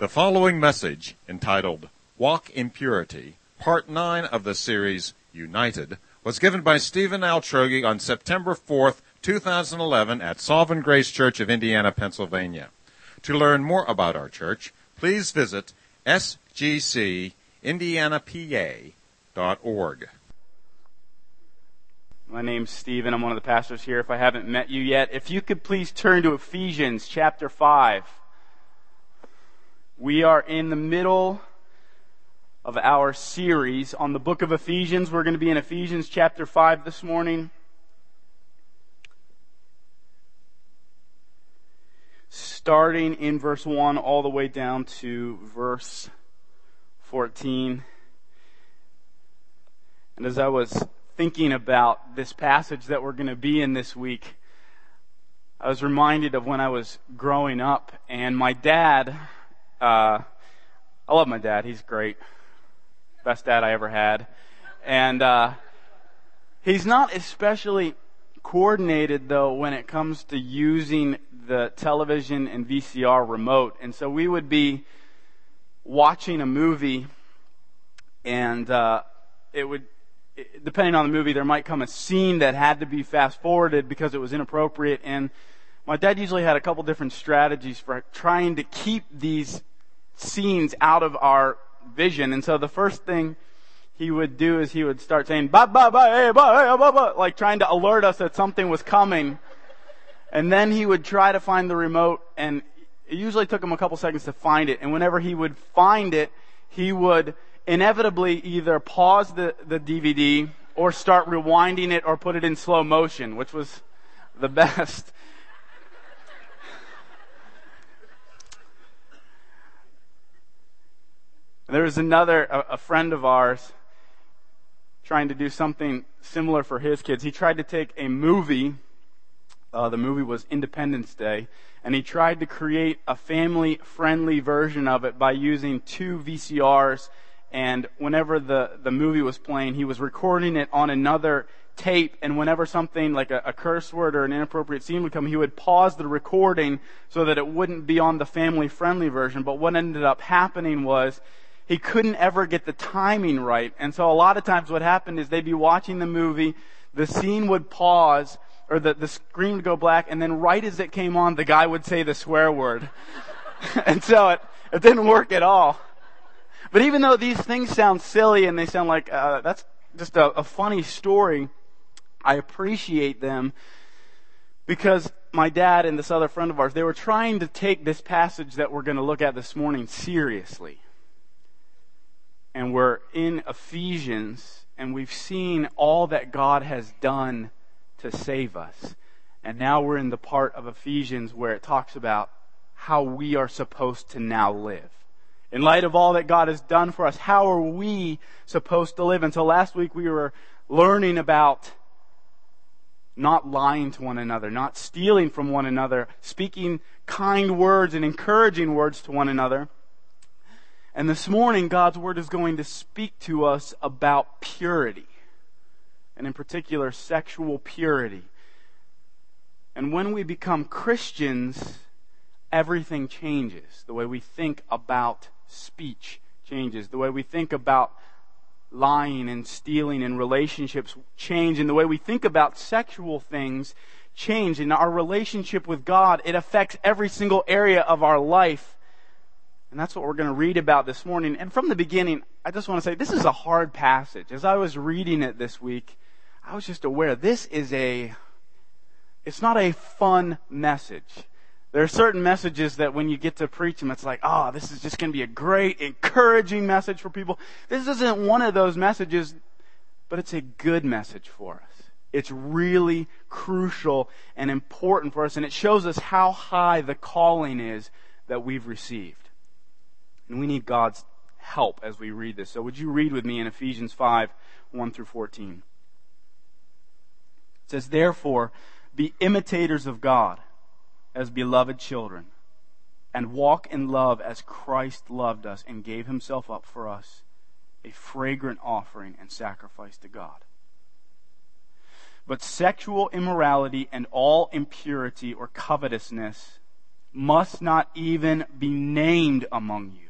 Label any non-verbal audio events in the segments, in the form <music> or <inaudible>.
The following message, entitled Walk in Purity, part 9 of the series United, was given by Stephen Altrogge on September 4th, 2011 at Sovereign Grace Church of Indiana, Pennsylvania. To learn more about our church, please visit sgcindianapa.org. My name's Stephen. I'm one of the pastors here. If I haven't met you yet, if you could please turn to Ephesians chapter 5. We are in the middle of our series on the book of Ephesians. We're going to be in Ephesians chapter 5 this morning. Starting in verse 1 all the way down to verse 14. And as I was thinking about this passage that we're going to be in this week, I was reminded of when I was growing up, and my dad, uh, I love my dad, he's great. Best dad I ever had. And, uh, he's not especially coordinated though when it comes to using the television and VCR remote. And so we would be watching a movie and, uh, it would depending on the movie, there might come a scene that had to be fast forwarded because it was inappropriate. And my dad usually had a couple different strategies for trying to keep these scenes out of our vision. And so the first thing he would do is he would start saying, ba ba ba, hey, ba, hey, ba, ba, like trying to alert us that something was coming. And then he would try to find the remote and it usually took him a couple seconds to find it. And whenever he would find it, he would inevitably either pause the, the DVD or start rewinding it or put it in slow motion, which was the <laughs> best. There was another, a, a friend of ours, trying to do something similar for his kids. He tried to take a movie, uh, the movie was Independence Day, and he tried to create a family friendly version of it by using two VCRs and whenever the, the movie was playing, he was recording it on another tape, and whenever something like a, a, curse word or an inappropriate scene would come, he would pause the recording so that it wouldn't be on the family friendly version. But what ended up happening was he couldn't ever get the timing right. And so a lot of times what happened is they'd be watching the movie, the scene would pause, or the, the screen would go black, and then right as it came on, the guy would say the swear word. <laughs> and so it, it didn't work at all. But even though these things sound silly and they sound like uh, that's just a, a funny story, I appreciate them because my dad and this other friend of ours, they were trying to take this passage that we're going to look at this morning seriously. And we're in Ephesians, and we've seen all that God has done to save us. And now we're in the part of Ephesians where it talks about how we are supposed to now live. In light of all that God has done for us, how are we supposed to live? And so last week we were learning about not lying to one another, not stealing from one another, speaking kind words and encouraging words to one another. And this morning, God's Word is going to speak to us about purity, and in particular, sexual purity. And when we become Christians, everything changes. The way we think about speech changes. The way we think about lying and stealing and relationships change. And the way we think about sexual things change. And our relationship with God, it affects every single area of our life. And that's what we're going to read about this morning. And from the beginning, I just want to say this is a hard passage. As I was reading it this week, I was just aware this is a, it's not a fun message. There are certain messages that when you get to preach them, it's like, oh, this is just going to be a great, encouraging message for people. This isn't one of those messages, but it's a good message for us. It's really crucial and important for us, and it shows us how high the calling is that we've received. And we need God's help as we read this. So would you read with me in Ephesians 5, 1 through 14? It says, Therefore, be imitators of God as beloved children and walk in love as Christ loved us and gave himself up for us, a fragrant offering and sacrifice to God. But sexual immorality and all impurity or covetousness must not even be named among you,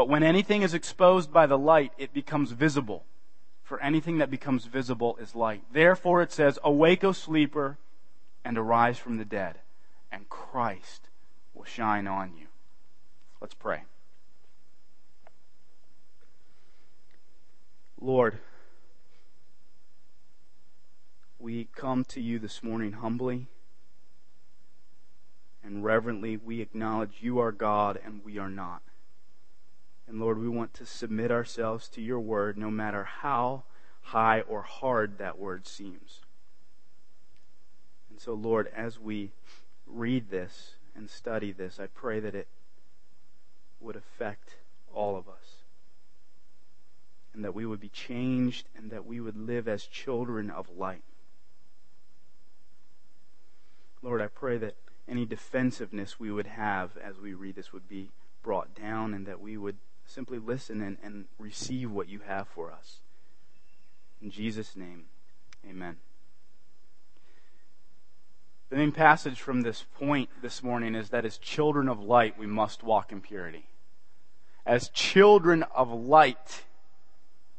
But when anything is exposed by the light, it becomes visible. For anything that becomes visible is light. Therefore it says, Awake, O sleeper, and arise from the dead, and Christ will shine on you. Let's pray. Lord, we come to you this morning humbly and reverently. We acknowledge you are God and we are not. And Lord, we want to submit ourselves to your word no matter how high or hard that word seems. And so, Lord, as we read this, and study this, I pray that it would affect all of us. And that we would be changed and that we would live as children of light. Lord, I pray that any defensiveness we would have as we read this would be brought down and that we would simply listen and, and receive what you have for us. In Jesus' name, amen. The main passage from this point this morning is that as children of light, we must walk in purity. As children of light,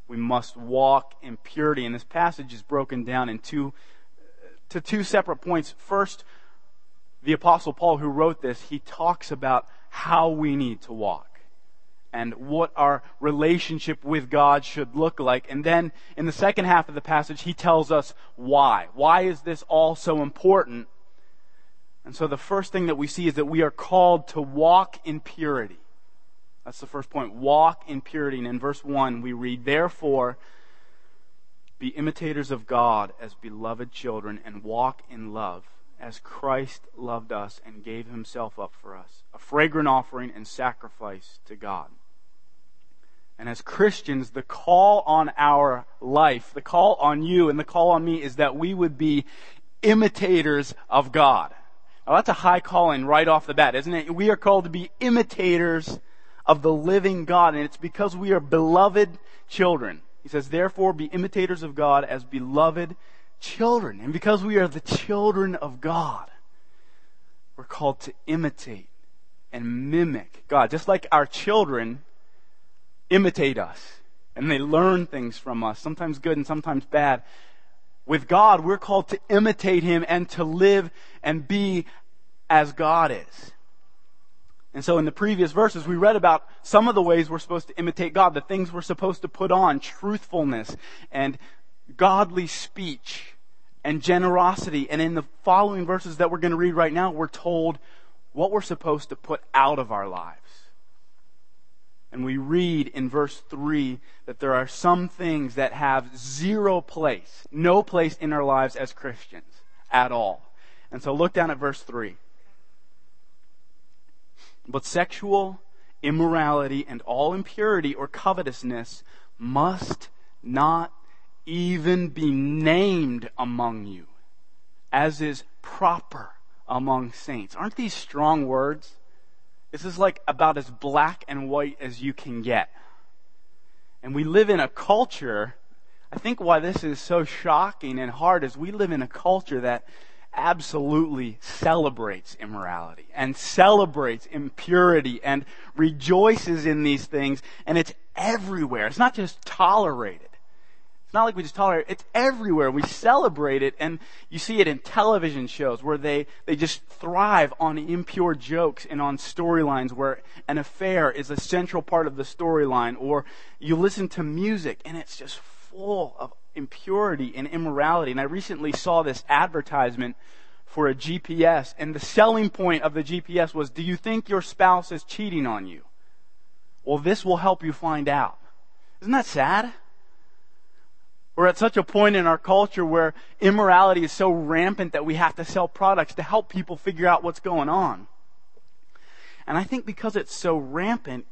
we must walk in purity. And this passage is broken down into to two separate points. First, the apostle Paul who wrote this, he talks about how we need to walk and what our relationship with God should look like. And then in the second half of the passage, he tells us why. Why is this all so important? And so the first thing that we see is that we are called to walk in purity. That's the first point. Walk in purity. And in verse 1, we read, Therefore, be imitators of God as beloved children and walk in love as Christ loved us and gave himself up for us, a fragrant offering and sacrifice to God. And as Christians, the call on our life, the call on you and the call on me is that we would be imitators of God. Now, that's a high calling right off the bat, isn't it? We are called to be imitators of the living God, and it's because we are beloved children. He says, therefore, be imitators of God as beloved children. And because we are the children of God, we're called to imitate and mimic God. Just like our children imitate us and they learn things from us, sometimes good and sometimes bad. With God, we're called to imitate Him and to live and be as God is. And so in the previous verses, we read about some of the ways we're supposed to imitate God, the things we're supposed to put on, truthfulness and godly speech and generosity. And in the following verses that we're going to read right now, we're told what we're supposed to put out of our lives. And we read in verse 3 that there are some things that have zero place, no place in our lives as Christians at all. And so look down at verse 3. But sexual immorality and all impurity or covetousness must not even be named among you, as is proper among saints. Aren't these strong words? This is like about as black and white as you can get. And we live in a culture, I think why this is so shocking and hard is we live in a culture that absolutely celebrates immorality and celebrates impurity and rejoices in these things and it's everywhere. It's not just tolerated. It's not like we just tolerate it. It's everywhere. We celebrate it and you see it in television shows where they, they just thrive on impure jokes and on storylines where an affair is a central part of the storyline or you listen to music and it's just full of impurity and immorality. And I recently saw this advertisement for a GPS and the selling point of the GPS was, do you think your spouse is cheating on you? Well, this will help you find out. Isn't that sad? We're at such a point in our culture where immorality is so rampant that we have to sell products to help people figure out what's going on. And I think because it's so rampant,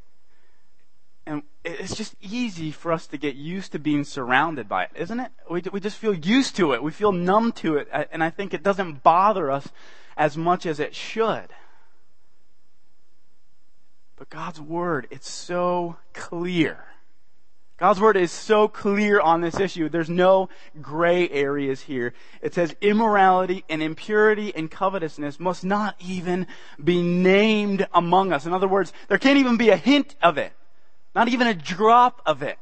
and it's just easy for us to get used to being surrounded by it, isn't it? We, we just feel used to it. We feel numb to it. Uh, and I think it doesn't bother us as much as it should. But God's Word, it's so clear. God's word is so clear on this issue. There's no gray areas here. It says immorality and impurity and covetousness must not even be named among us. In other words, there can't even be a hint of it. Not even a drop of it.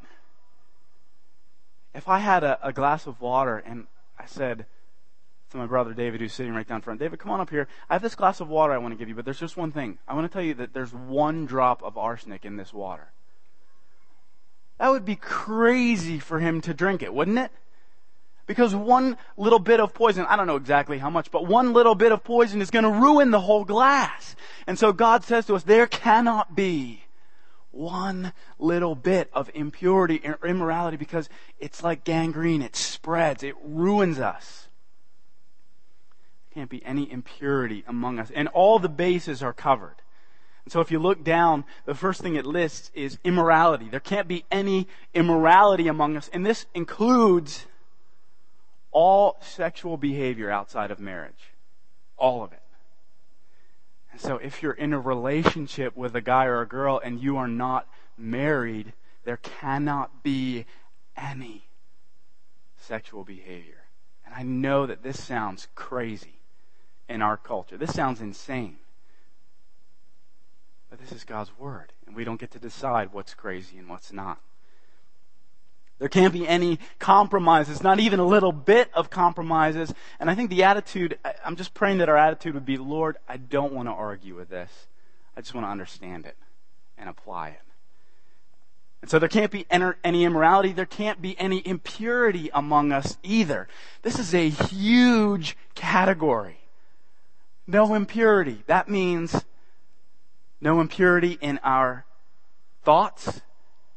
If I had a, a glass of water and I said to my brother David, who's sitting right down front, David, come on up here. I have this glass of water I want to give you, but there's just one thing. I want to tell you that there's one drop of arsenic in this water. That would be crazy for him to drink it, wouldn't it? Because one little bit of poison, I don't know exactly how much, but one little bit of poison is going to ruin the whole glass. And so God says to us, there cannot be one little bit of impurity or immorality because it's like gangrene. It spreads. It ruins us. There can't be any impurity among us. And all the bases are covered. So if you look down, the first thing it lists is immorality. There can't be any immorality among us. And this includes all sexual behavior outside of marriage. All of it. And so if you're in a relationship with a guy or a girl and you are not married, there cannot be any sexual behavior. And I know that this sounds crazy in our culture. This sounds insane. But this is God's Word, and we don't get to decide what's crazy and what's not. There can't be any compromises, not even a little bit of compromises. And I think the attitude, I'm just praying that our attitude would be, Lord, I don't want to argue with this. I just want to understand it and apply it. And so there can't be any immorality. There can't be any impurity among us either. This is a huge category. No impurity. That means no impurity in our thoughts,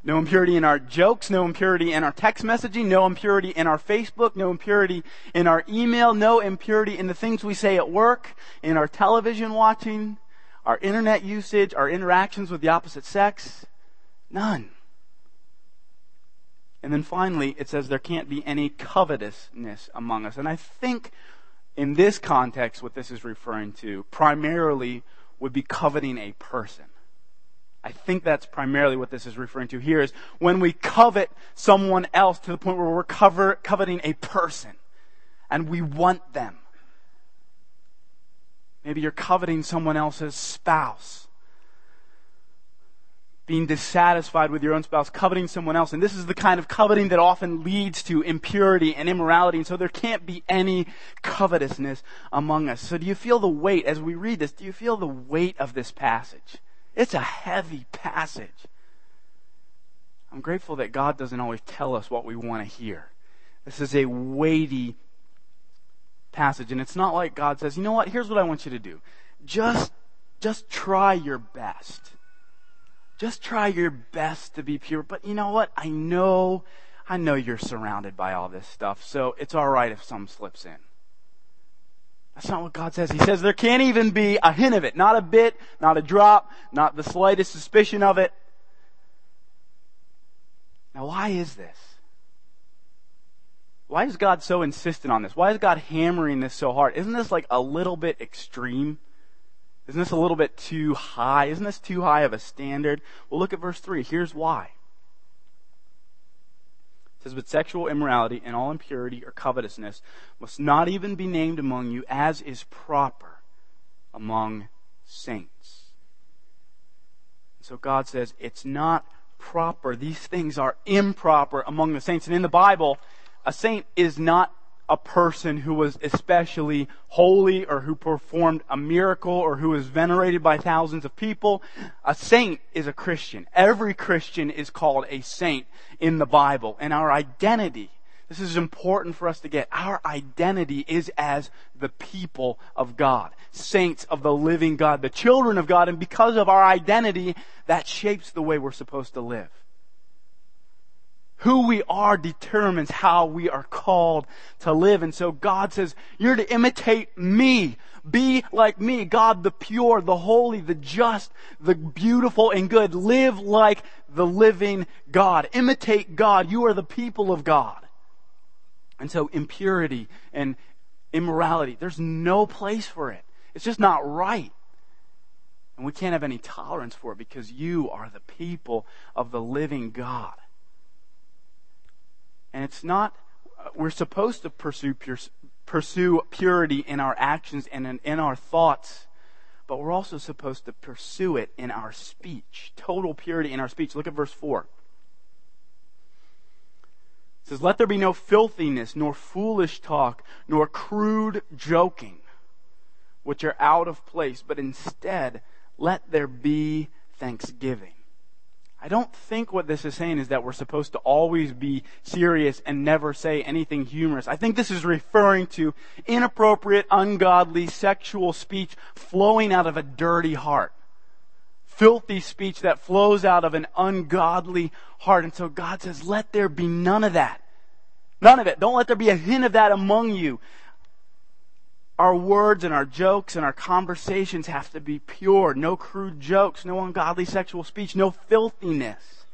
no impurity in our jokes, no impurity in our text messaging, no impurity in our Facebook, no impurity in our email, no impurity in the things we say at work, in our television watching, our internet usage, our interactions with the opposite sex. None. And then finally, it says there can't be any covetousness among us. And I think in this context, what this is referring to primarily would be coveting a person. I think that's primarily what this is referring to here is when we covet someone else to the point where we're cover, coveting a person and we want them. Maybe you're coveting someone else's spouse. Being dissatisfied with your own spouse, coveting someone else. And this is the kind of coveting that often leads to impurity and immorality. And so there can't be any covetousness among us. So do you feel the weight, as we read this, do you feel the weight of this passage? It's a heavy passage. I'm grateful that God doesn't always tell us what we want to hear. This is a weighty passage. And it's not like God says, you know what, here's what I want you to do. Just, just try your best. Just try your best to be pure. But you know what? I know, I know you're surrounded by all this stuff, so it's alright if some slips in. That's not what God says. He says there can't even be a hint of it. Not a bit, not a drop, not the slightest suspicion of it. Now why is this? Why is God so insistent on this? Why is God hammering this so hard? Isn't this like a little bit extreme? Isn't this a little bit too high? Isn't this too high of a standard? Well, look at verse 3. Here's why. It says, But sexual immorality and all impurity or covetousness must not even be named among you as is proper among saints. So God says it's not proper. These things are improper among the saints. And in the Bible, a saint is not a person who was especially holy or who performed a miracle or who was venerated by thousands of people. A saint is a Christian. Every Christian is called a saint in the Bible. And our identity, this is important for us to get. Our identity is as the people of God, saints of the living God, the children of God. And because of our identity, that shapes the way we're supposed to live. Who we are determines how we are called to live. And so God says, you're to imitate me. Be like me. God, the pure, the holy, the just, the beautiful and good. Live like the living God. Imitate God. You are the people of God. And so impurity and immorality, there's no place for it. It's just not right. And we can't have any tolerance for it because you are the people of the living God. And it's not, we're supposed to pursue, pure, pursue purity in our actions and in, in our thoughts, but we're also supposed to pursue it in our speech. Total purity in our speech. Look at verse 4. It says, Let there be no filthiness, nor foolish talk, nor crude joking, which are out of place, but instead let there be thanksgiving. I don't think what this is saying is that we're supposed to always be serious and never say anything humorous. I think this is referring to inappropriate, ungodly, sexual speech flowing out of a dirty heart. Filthy speech that flows out of an ungodly heart. And so God says, let there be none of that. None of it. Don't let there be a hint of that among you our words and our jokes and our conversations have to be pure. No crude jokes, no ungodly sexual speech, no filthiness.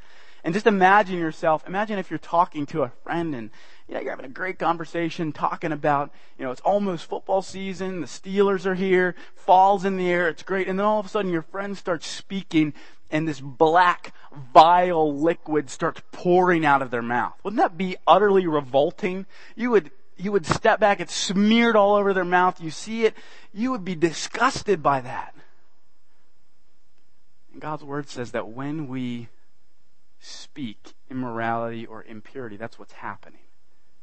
And just imagine yourself, imagine if you're talking to a friend and you know, you're having a great conversation talking about, you know, it's almost football season, the Steelers are here, falls in the air, it's great, and then all of a sudden your friend starts speaking and this black, vile liquid starts pouring out of their mouth. Wouldn't that be utterly revolting? You would you would step back, it's smeared all over their mouth, you see it, you would be disgusted by that. And God's word says that when we speak immorality or impurity, that's what's happening.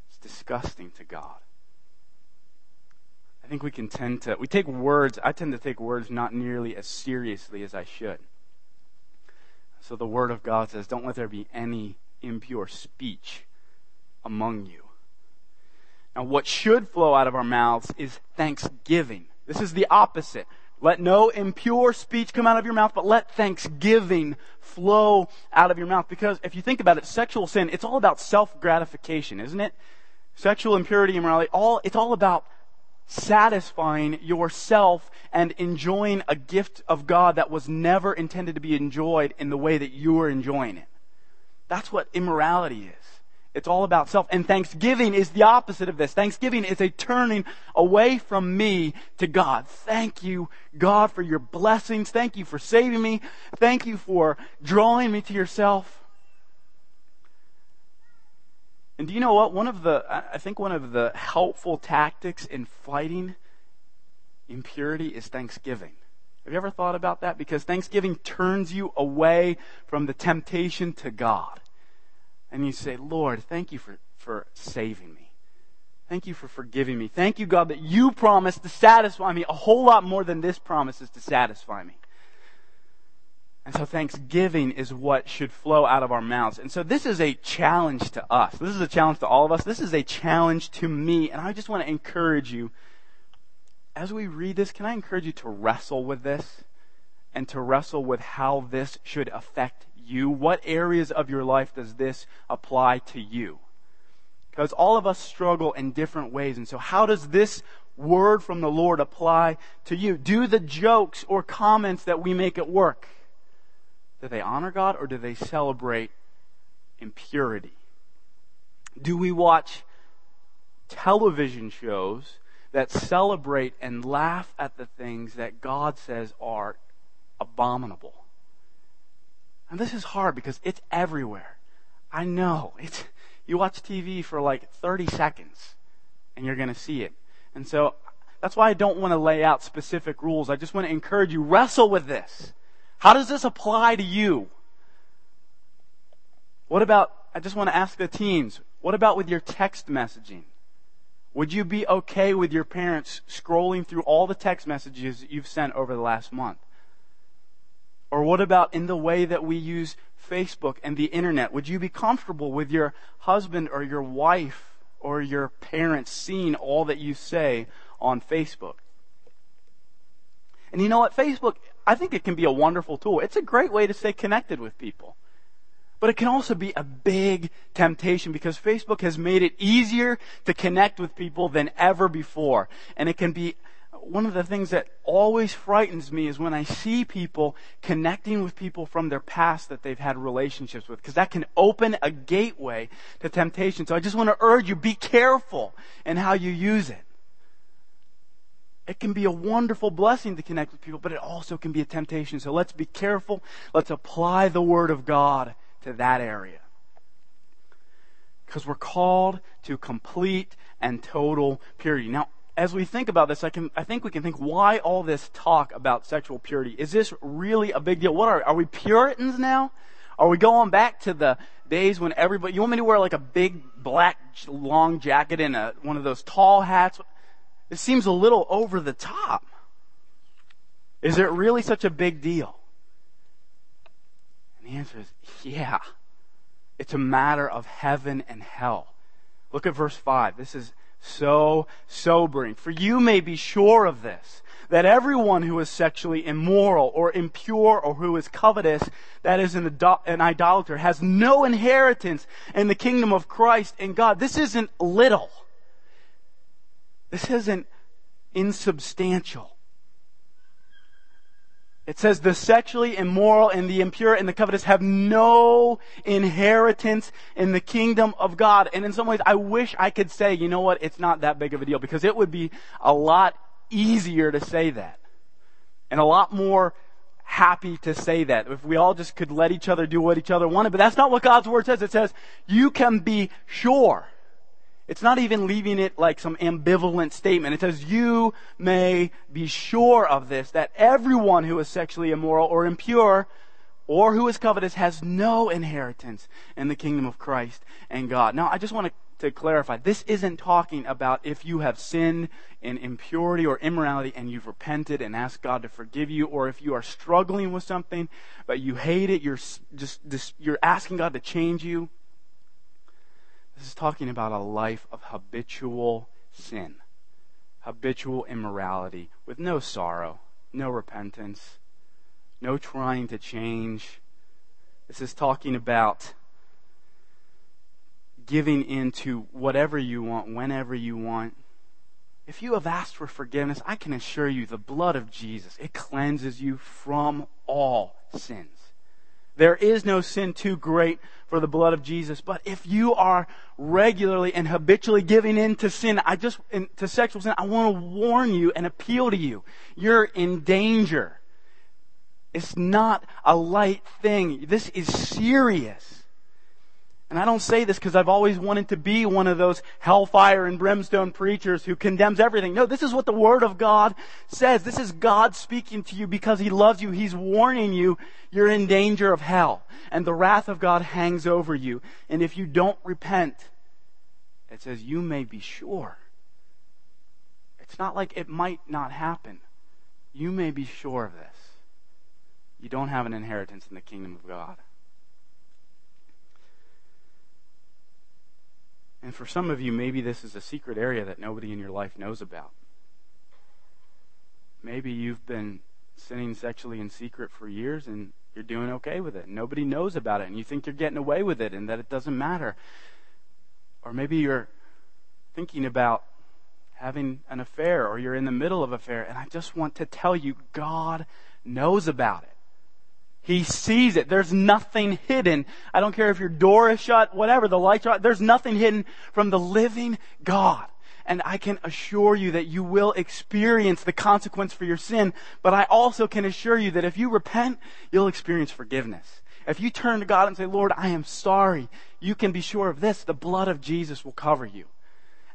It's disgusting to God. I think we can tend to, we take words, I tend to take words not nearly as seriously as I should. So the Word of God says, don't let there be any impure speech among you. Now, what should flow out of our mouths is thanksgiving. This is the opposite. Let no impure speech come out of your mouth, but let thanksgiving flow out of your mouth. Because if you think about it, sexual sin, it's all about self gratification, isn't it? Sexual impurity, immorality, all, it's all about satisfying yourself and enjoying a gift of God that was never intended to be enjoyed in the way that you are enjoying it. That's what immorality is. It's all about self. And thanksgiving is the opposite of this. Thanksgiving is a turning away from me to God. Thank you, God, for your blessings. Thank you for saving me. Thank you for drawing me to yourself. And do you know what? One of the, I think one of the helpful tactics in fighting impurity is thanksgiving. Have you ever thought about that? Because thanksgiving turns you away from the temptation to God and you say, Lord, thank you for, for saving me. Thank you for forgiving me. Thank you, God, that you promised to satisfy me a whole lot more than this promises to satisfy me. And so thanksgiving is what should flow out of our mouths. And so this is a challenge to us. This is a challenge to all of us. This is a challenge to me. And I just want to encourage you, as we read this, can I encourage you to wrestle with this and to wrestle with how this should affect you? What areas of your life does this apply to you? Because all of us struggle in different ways. And so, how does this word from the Lord apply to you? Do the jokes or comments that we make at work, do they honor God or do they celebrate impurity? Do we watch television shows that celebrate and laugh at the things that God says are abominable? And this is hard because it's everywhere. I know. It's, you watch TV for like 30 seconds and you're going to see it. And so that's why I don't want to lay out specific rules. I just want to encourage you, wrestle with this. How does this apply to you? What about, I just want to ask the teens, what about with your text messaging? Would you be okay with your parents scrolling through all the text messages you've sent over the last month? Or what about in the way that we use Facebook and the internet? Would you be comfortable with your husband or your wife or your parents seeing all that you say on Facebook? And you know what? Facebook, I think it can be a wonderful tool. It's a great way to stay connected with people. But it can also be a big temptation because Facebook has made it easier to connect with people than ever before. And it can be one of the things that always frightens me is when I see people connecting with people from their past that they've had relationships with, because that can open a gateway to temptation. So I just want to urge you, be careful in how you use it. It can be a wonderful blessing to connect with people, but it also can be a temptation. So let's be careful. Let's apply the Word of God to that area. Because we're called to complete and total purity. Now, as we think about this, I can, I think we can think, why all this talk about sexual purity? Is this really a big deal? What are, are we Puritans now? Are we going back to the days when everybody, you want me to wear like a big black long jacket and a, one of those tall hats? It seems a little over the top. Is it really such a big deal? And the answer is, yeah. It's a matter of heaven and hell. Look at verse 5. This is so sobering. For you may be sure of this, that everyone who is sexually immoral or impure or who is covetous, that is an, an idolater, has no inheritance in the kingdom of Christ and God. This isn't little. This isn't insubstantial. It says the sexually immoral and the impure and the covetous have no inheritance in the kingdom of God. And in some ways, I wish I could say, you know what, it's not that big of a deal because it would be a lot easier to say that and a lot more happy to say that if we all just could let each other do what each other wanted. But that's not what God's word says. It says you can be sure it's not even leaving it like some ambivalent statement. It says, You may be sure of this, that everyone who is sexually immoral or impure or who is covetous has no inheritance in the kingdom of Christ and God. Now, I just want to, to clarify this isn't talking about if you have sinned in impurity or immorality and you've repented and asked God to forgive you, or if you are struggling with something but you hate it, you're just, just you're asking God to change you. This is talking about a life of habitual sin, habitual immorality, with no sorrow, no repentance, no trying to change. This is talking about giving in to whatever you want, whenever you want. If you have asked for forgiveness, I can assure you the blood of Jesus, it cleanses you from all sins. There is no sin too great for the blood of Jesus. But if you are regularly and habitually giving in to sin, I just, to sexual sin, I want to warn you and appeal to you. You're in danger. It's not a light thing. This is serious. And I don't say this because I've always wanted to be one of those hellfire and brimstone preachers who condemns everything. No, this is what the Word of God says. This is God speaking to you because He loves you. He's warning you you're in danger of hell. And the wrath of God hangs over you. And if you don't repent, it says you may be sure. It's not like it might not happen. You may be sure of this. You don't have an inheritance in the kingdom of God. And for some of you, maybe this is a secret area that nobody in your life knows about. Maybe you've been sinning sexually in secret for years and you're doing okay with it. Nobody knows about it and you think you're getting away with it and that it doesn't matter. Or maybe you're thinking about having an affair or you're in the middle of an affair and I just want to tell you God knows about it. He sees it. There's nothing hidden. I don't care if your door is shut, whatever, the lights out. There's nothing hidden from the living God. And I can assure you that you will experience the consequence for your sin, but I also can assure you that if you repent, you'll experience forgiveness. If you turn to God and say, Lord, I am sorry, you can be sure of this. The blood of Jesus will cover you.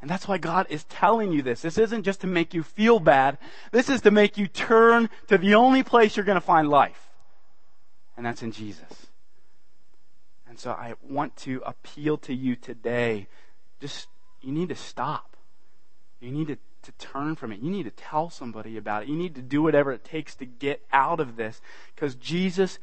And that's why God is telling you this. This isn't just to make you feel bad. This is to make you turn to the only place you're going to find life and that's in Jesus. And so I want to appeal to you today. Just, you need to stop. You need to, to turn from it. You need to tell somebody about it. You need to do whatever it takes to get out of this. Because Jesus,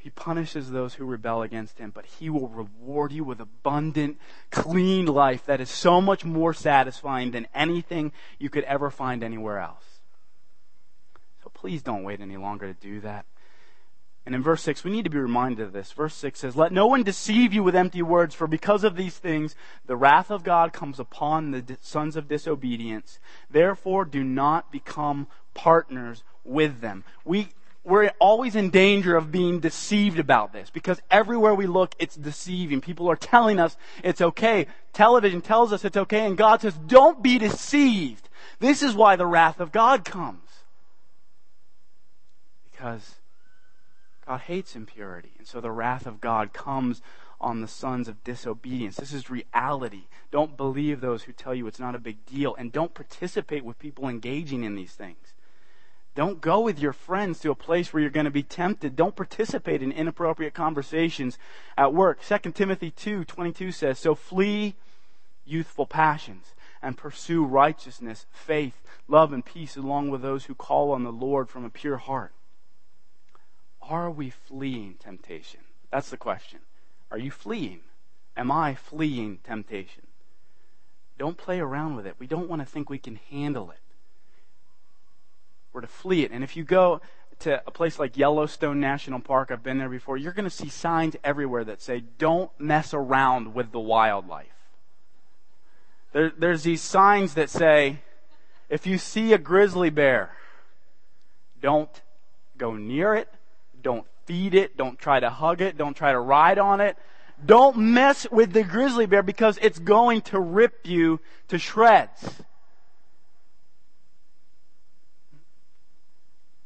He punishes those who rebel against Him, but He will reward you with abundant, clean life that is so much more satisfying than anything you could ever find anywhere else. So please don't wait any longer to do that. And in verse 6, we need to be reminded of this. Verse 6 says, Let no one deceive you with empty words, for because of these things, the wrath of God comes upon the sons of disobedience. Therefore, do not become partners with them. We, we're always in danger of being deceived about this because everywhere we look, it's deceiving. People are telling us it's okay. Television tells us it's okay, and God says, Don't be deceived. This is why the wrath of God comes. Because God hates impurity. And so the wrath of God comes on the sons of disobedience. This is reality. Don't believe those who tell you it's not a big deal. And don't participate with people engaging in these things. Don't go with your friends to a place where you're going to be tempted. Don't participate in inappropriate conversations at work. 2 Timothy 2 22 says, So flee youthful passions and pursue righteousness, faith, love, and peace along with those who call on the Lord from a pure heart. Are we fleeing temptation? That's the question. Are you fleeing? Am I fleeing temptation? Don't play around with it. We don't want to think we can handle it. We're to flee it. And if you go to a place like Yellowstone National Park, I've been there before, you're going to see signs everywhere that say, don't mess around with the wildlife. There, there's these signs that say, if you see a grizzly bear, don't go near it, don't feed it. Don't try to hug it. Don't try to ride on it. Don't mess with the grizzly bear because it's going to rip you to shreds.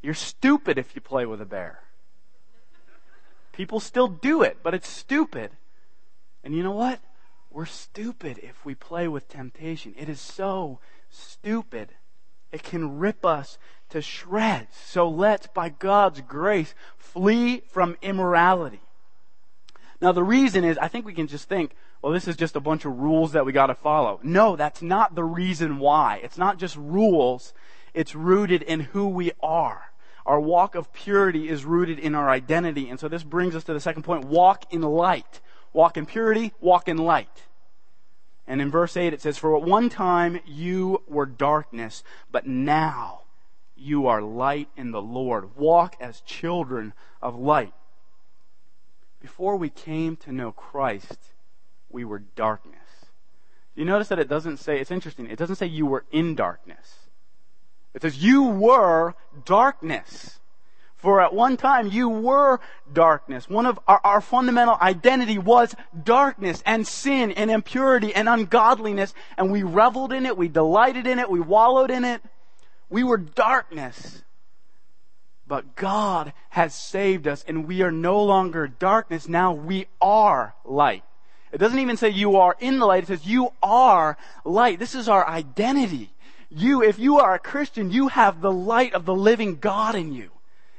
You're stupid if you play with a bear. People still do it, but it's stupid. And you know what? We're stupid if we play with temptation. It is so stupid. It can rip us to shreds. So let's, by God's grace, flee from immorality. Now, the reason is, I think we can just think, well, this is just a bunch of rules that we got to follow. No, that's not the reason why. It's not just rules, it's rooted in who we are. Our walk of purity is rooted in our identity. And so this brings us to the second point walk in light. Walk in purity, walk in light. And in verse 8 it says, For at one time you were darkness, but now you are light in the Lord. Walk as children of light. Before we came to know Christ, we were darkness. You notice that it doesn't say, it's interesting, it doesn't say you were in darkness. It says you were darkness. For at one time you were darkness. One of our, our, fundamental identity was darkness and sin and impurity and ungodliness. And we reveled in it. We delighted in it. We wallowed in it. We were darkness. But God has saved us and we are no longer darkness. Now we are light. It doesn't even say you are in the light. It says you are light. This is our identity. You, if you are a Christian, you have the light of the living God in you.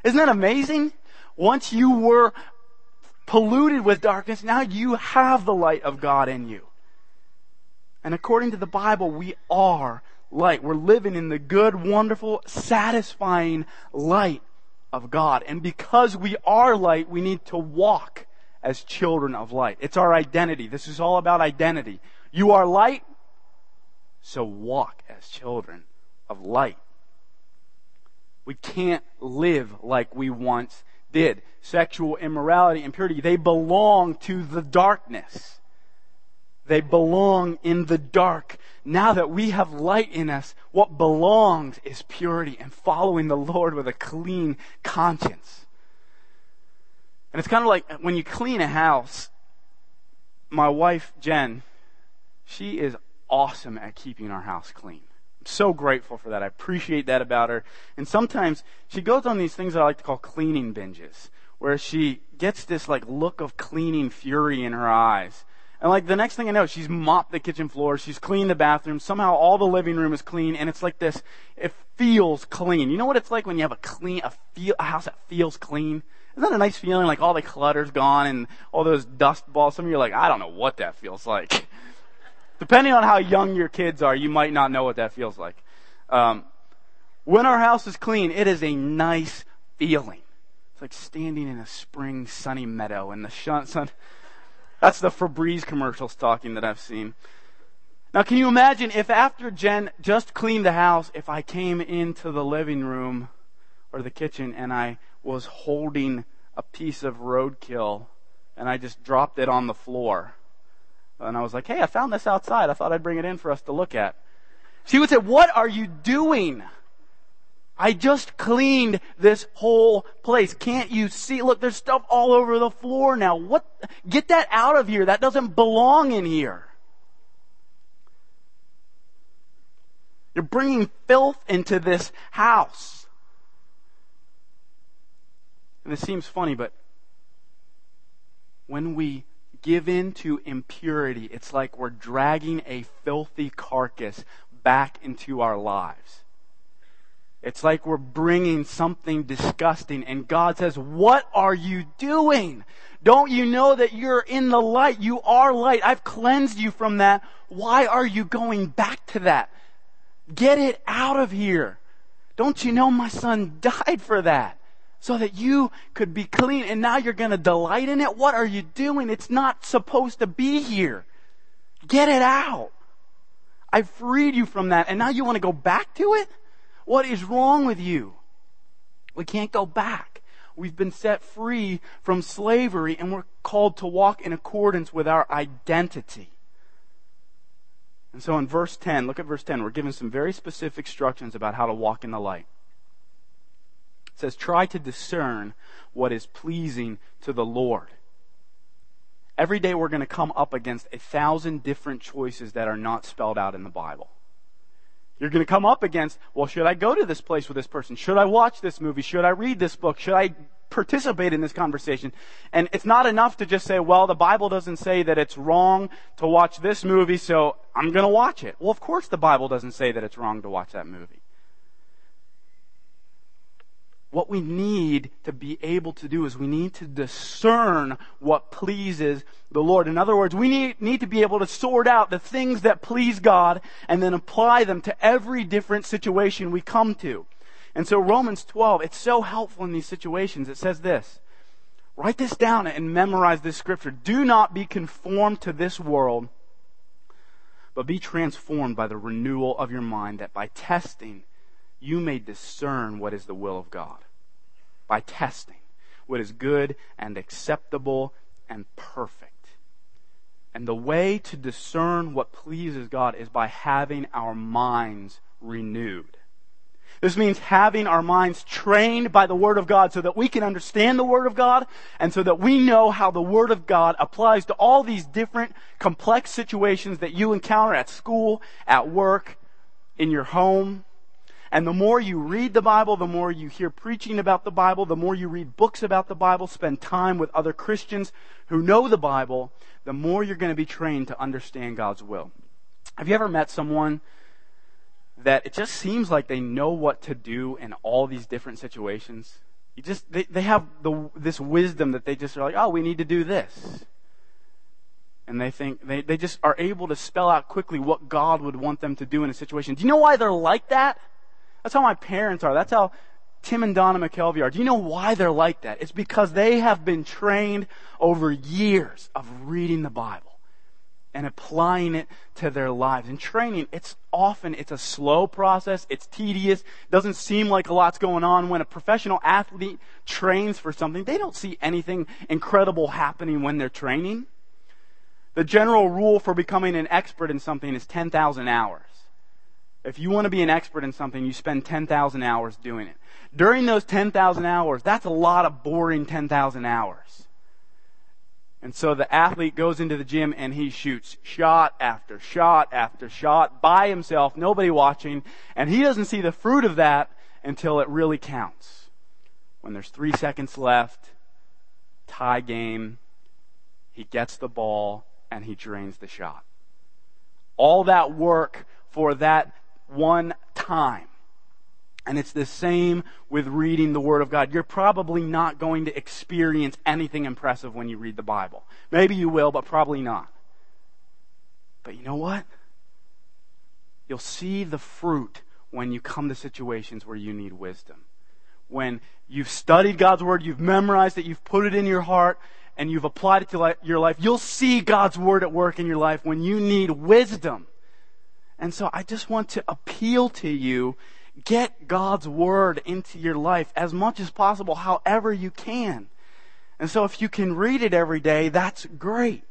Isn't that amazing? Once you were polluted with darkness, now you have the light of God in you. And according to the Bible, we are light. We're living in the good, wonderful, satisfying light of God. And because we are light, we need to walk as children of light. It's our identity. This is all about identity. You are light, so walk as children of light. We can't live like we once did. Sexual immorality, and impurity, they belong to the darkness. They belong in the dark. Now that we have light in us, what belongs is purity and following the Lord with a clean conscience. And it's kind of like when you clean a house, my wife, Jen, she is awesome at keeping our house clean so grateful for that. I appreciate that about her. And sometimes she goes on these things that I like to call cleaning binges, where she gets this like look of cleaning fury in her eyes. And like the next thing I know, she's mopped the kitchen floor, she's cleaned the bathroom, somehow all the living room is clean, and it's like this, it feels clean. You know what it's like when you have a clean, a feel, a house that feels clean? Isn't that a nice feeling? Like all the clutter's gone and all those dust balls. Some of you are like, I don't know what that feels like. <laughs> Depending on how young your kids are, you might not know what that feels like. Um, when our house is clean, it is a nice feeling. It's like standing in a spring sunny meadow and the sun. That's the Febreze commercial stalking that I've seen. Now, can you imagine if after Jen just cleaned the house, if I came into the living room or the kitchen and I was holding a piece of roadkill and I just dropped it on the floor? And I was like, hey, I found this outside. I thought I'd bring it in for us to look at. She would say, what are you doing? I just cleaned this whole place. Can't you see? Look, there's stuff all over the floor now. What? Get that out of here. That doesn't belong in here. You're bringing filth into this house. And this seems funny, but when we give in to impurity, it's like we're dragging a filthy carcass back into our lives. It's like we're bringing something disgusting, and God says, What are you doing? Don't you know that you're in the light? You are light. I've cleansed you from that. Why are you going back to that? Get it out of here. Don't you know my son died for that? So that you could be clean and now you're going to delight in it? What are you doing? It's not supposed to be here. Get it out. I freed you from that and now you want to go back to it? What is wrong with you? We can't go back. We've been set free from slavery and we're called to walk in accordance with our identity. And so in verse 10, look at verse 10, we're given some very specific instructions about how to walk in the light. It says, try to discern what is pleasing to the Lord. Every day we're going to come up against a thousand different choices that are not spelled out in the Bible. You're going to come up against, well, should I go to this place with this person? Should I watch this movie? Should I read this book? Should I participate in this conversation. And it's not enough to just say, well, the Bible doesn't say that it's wrong to watch this movie, so I'm going to watch it. Well, of course the Bible doesn't say that it's wrong to watch that movie. What we need to be able to do is we need to discern what pleases the Lord. In other words, we need, need to be able to sort out the things that please God and then apply them to every different situation we come to. And so Romans 12, it's so helpful in these situations. It says this. Write this down and memorize this scripture. Do not be conformed to this world, but be transformed by the renewal of your mind, that by testing you may discern what is the will of God. By testing what is good and acceptable and perfect. And the way to discern what pleases God is by having our minds renewed. This means having our minds trained by the Word of God so that we can understand the Word of God and so that we know how the Word of God applies to all these different complex situations that you encounter at school, at work, in your home. And the more you read the Bible, the more you hear preaching about the Bible, the more you read books about the Bible, spend time with other Christians who know the Bible, the more you're going to be trained to understand God's will. Have you ever met someone that it just seems like they know what to do in all these different situations. You just they, they have the this wisdom that they just are like, oh, we need to do this. And they think they, they just are able to spell out quickly what God would want them to do in a situation. Do you know why they're like that? That's how my parents are. That's how Tim and Donna McKelvey are. Do you know why they're like that? It's because they have been trained over years of reading the Bible and applying it to their lives. And training, it's often it's a slow process, it's tedious, doesn't seem like a lot's going on. When a professional athlete trains for something, they don't see anything incredible happening when they're training. The general rule for becoming an expert in something is 10,000 hours. If you want to be an expert in something, you spend 10,000 hours doing it. During those 10,000 hours, that's a lot of boring 10,000 hours. And so the athlete goes into the gym and he shoots shot after shot after shot by himself, nobody watching, and he doesn't see the fruit of that until it really counts. When there's three seconds left, tie game, he gets the ball and he drains the shot. All that work for that one time. And it's the same with reading the Word of God. You're probably not going to experience anything impressive when you read the Bible. Maybe you will, but probably not. But you know what? You'll see the fruit when you come to situations where you need wisdom. When you've studied God's Word, you've memorized it, you've put it in your heart, and you've applied it to your life, you'll see God's Word at work in your life when you need wisdom. And so I just want to appeal to you get God's Word into your life as much as possible, however you can. And so if you can read it every day, that's great.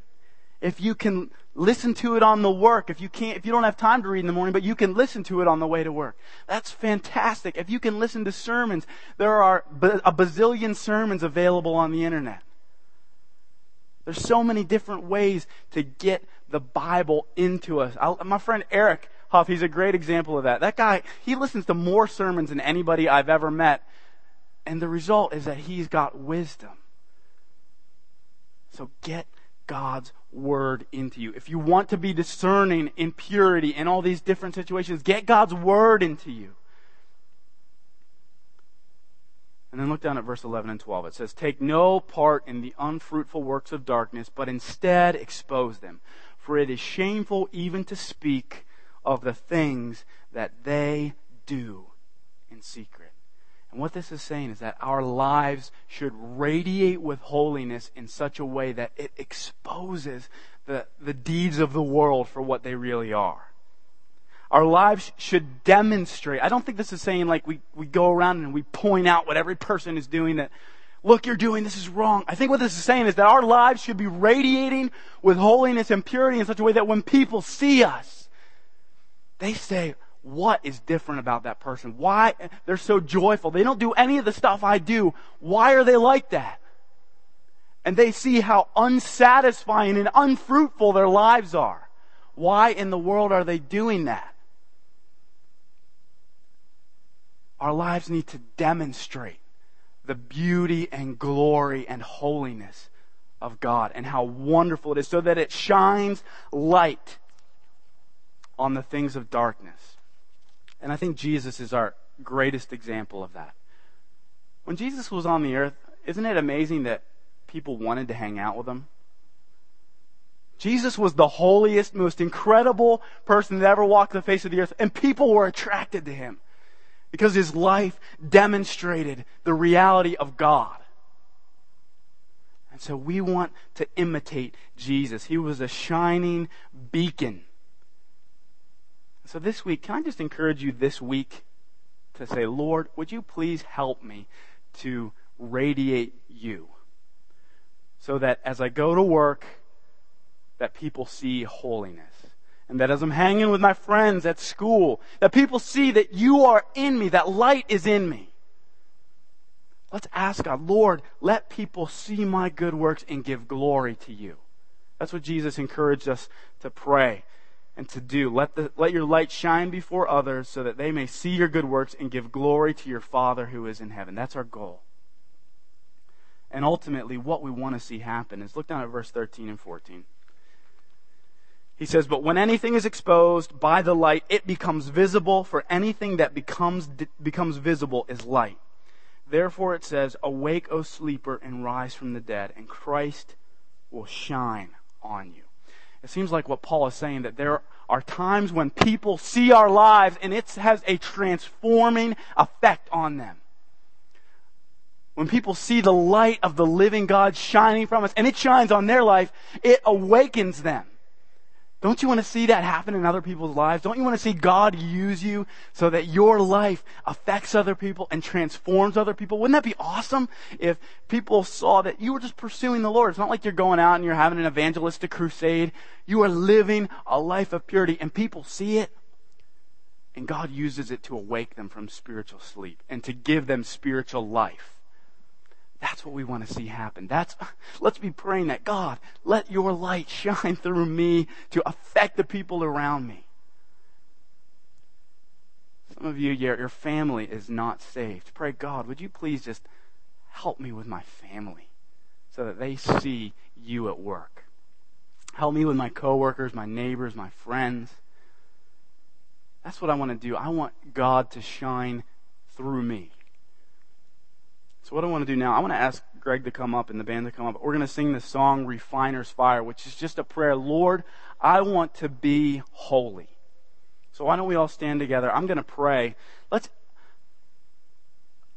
If you can listen to it on the work, if you can't, if you don't have time to read in the morning, but you can listen to it on the way to work, that's fantastic. If you can listen to sermons, there are a bazillion sermons available on the internet. There's so many different ways to get the Bible into us. I'll, my friend Eric Huff, he's a great example of that. That guy, he listens to more sermons than anybody I've ever met. And the result is that he's got wisdom. So get God's word into you. If you want to be discerning in purity in all these different situations, get God's word into you. And then look down at verse 11 and 12. It says, Take no part in the unfruitful works of darkness, but instead expose them. For it is shameful even to speak of the things that they do in secret. And what this is saying is that our lives should radiate with holiness in such a way that it exposes the, the deeds of the world for what they really are. Our lives should demonstrate. I don't think this is saying like we, we go around and we point out what every person is doing that, look, you're doing this is wrong. I think what this is saying is that our lives should be radiating with holiness and purity in such a way that when people see us, they say, what is different about that person? Why they're so joyful? They don't do any of the stuff I do. Why are they like that? And they see how unsatisfying and unfruitful their lives are. Why in the world are they doing that? Our lives need to demonstrate the beauty and glory and holiness of God and how wonderful it is so that it shines light on the things of darkness. And I think Jesus is our greatest example of that. When Jesus was on the earth, isn't it amazing that people wanted to hang out with him? Jesus was the holiest, most incredible person that ever walked the face of the earth, and people were attracted to him because his life demonstrated the reality of God. And so we want to imitate Jesus. He was a shining beacon so this week, can I just encourage you this week to say, Lord, would you please help me to radiate you? So that as I go to work, that people see holiness. And that as I'm hanging with my friends at school, that people see that you are in me, that light is in me. Let's ask God, Lord, let people see my good works and give glory to you. That's what Jesus encouraged us to pray and to do. Let, the, let your light shine before others so that they may see your good works and give glory to your Father who is in heaven. That's our goal. And ultimately, what we want to see happen is look down at verse 13 and 14. He says, But when anything is exposed by the light, it becomes visible, for anything that becomes, becomes visible is light. Therefore it says, Awake, O sleeper, and rise from the dead, and Christ will shine on you. It seems like what Paul is saying that there are times when people see our lives and it has a transforming effect on them. When people see the light of the living God shining from us and it shines on their life, it awakens them. Don't you want to see that happen in other people's lives? Don't you want to see God use you so that your life affects other people and transforms other people? Wouldn't that be awesome if people saw that you were just pursuing the Lord? It's not like you're going out and you're having an evangelistic crusade. You are living a life of purity and people see it and God uses it to awake them from spiritual sleep and to give them spiritual life. That's what we want to see happen. That's, <laughs> let's be praying that God, let your light shine <laughs> through me to affect the people around me. Some of you, your, your family is not saved. Pray, God, would you please just help me with my family so that they see you at work? Help me with my coworkers, my neighbors, my friends. That's what I want to do. I want God to shine through me. So what I want to do now, I want to ask Greg to come up and the band to come up. We're going to sing the song Refiner's Fire, which is just a prayer. Lord, I want to be holy. So why don't we all stand together? I'm going to pray. Let's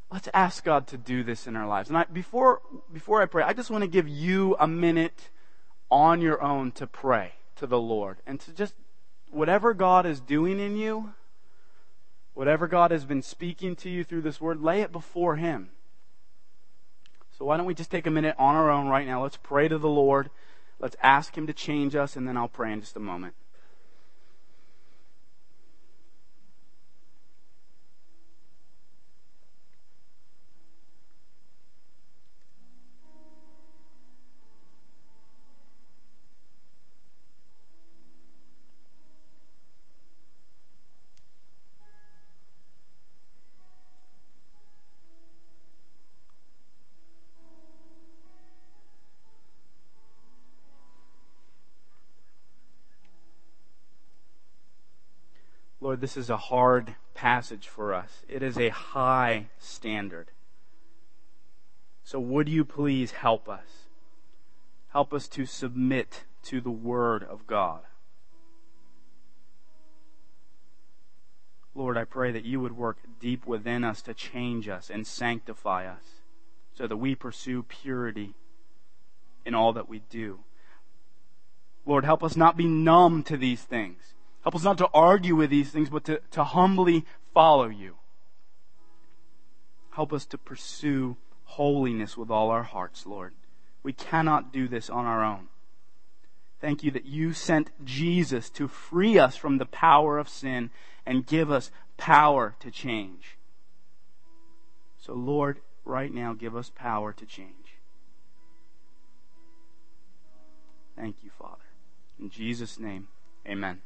let's ask God to do this in our lives. And I, before before I pray, I just want to give you a minute on your own to pray to the Lord and to just whatever God is doing in you, whatever God has been speaking to you through this word, lay it before him. So why don't we just take a minute on our own right now? Let's pray to the Lord. Let's ask Him to change us, and then I'll pray in just a moment. This is a hard passage for us. It is a high standard. So would you please help us? Help us to submit to the Word of God. Lord, I pray that you would work deep within us to change us and sanctify us so that we pursue purity in all that we do. Lord, help us not be numb to these things. Help us not to argue with these things, but to, to humbly follow you. Help us to pursue holiness with all our hearts, Lord. We cannot do this on our own. Thank you that you sent Jesus to free us from the power of sin and give us power to change. So, Lord, right now, give us power to change. Thank you, Father. In Jesus' name, amen.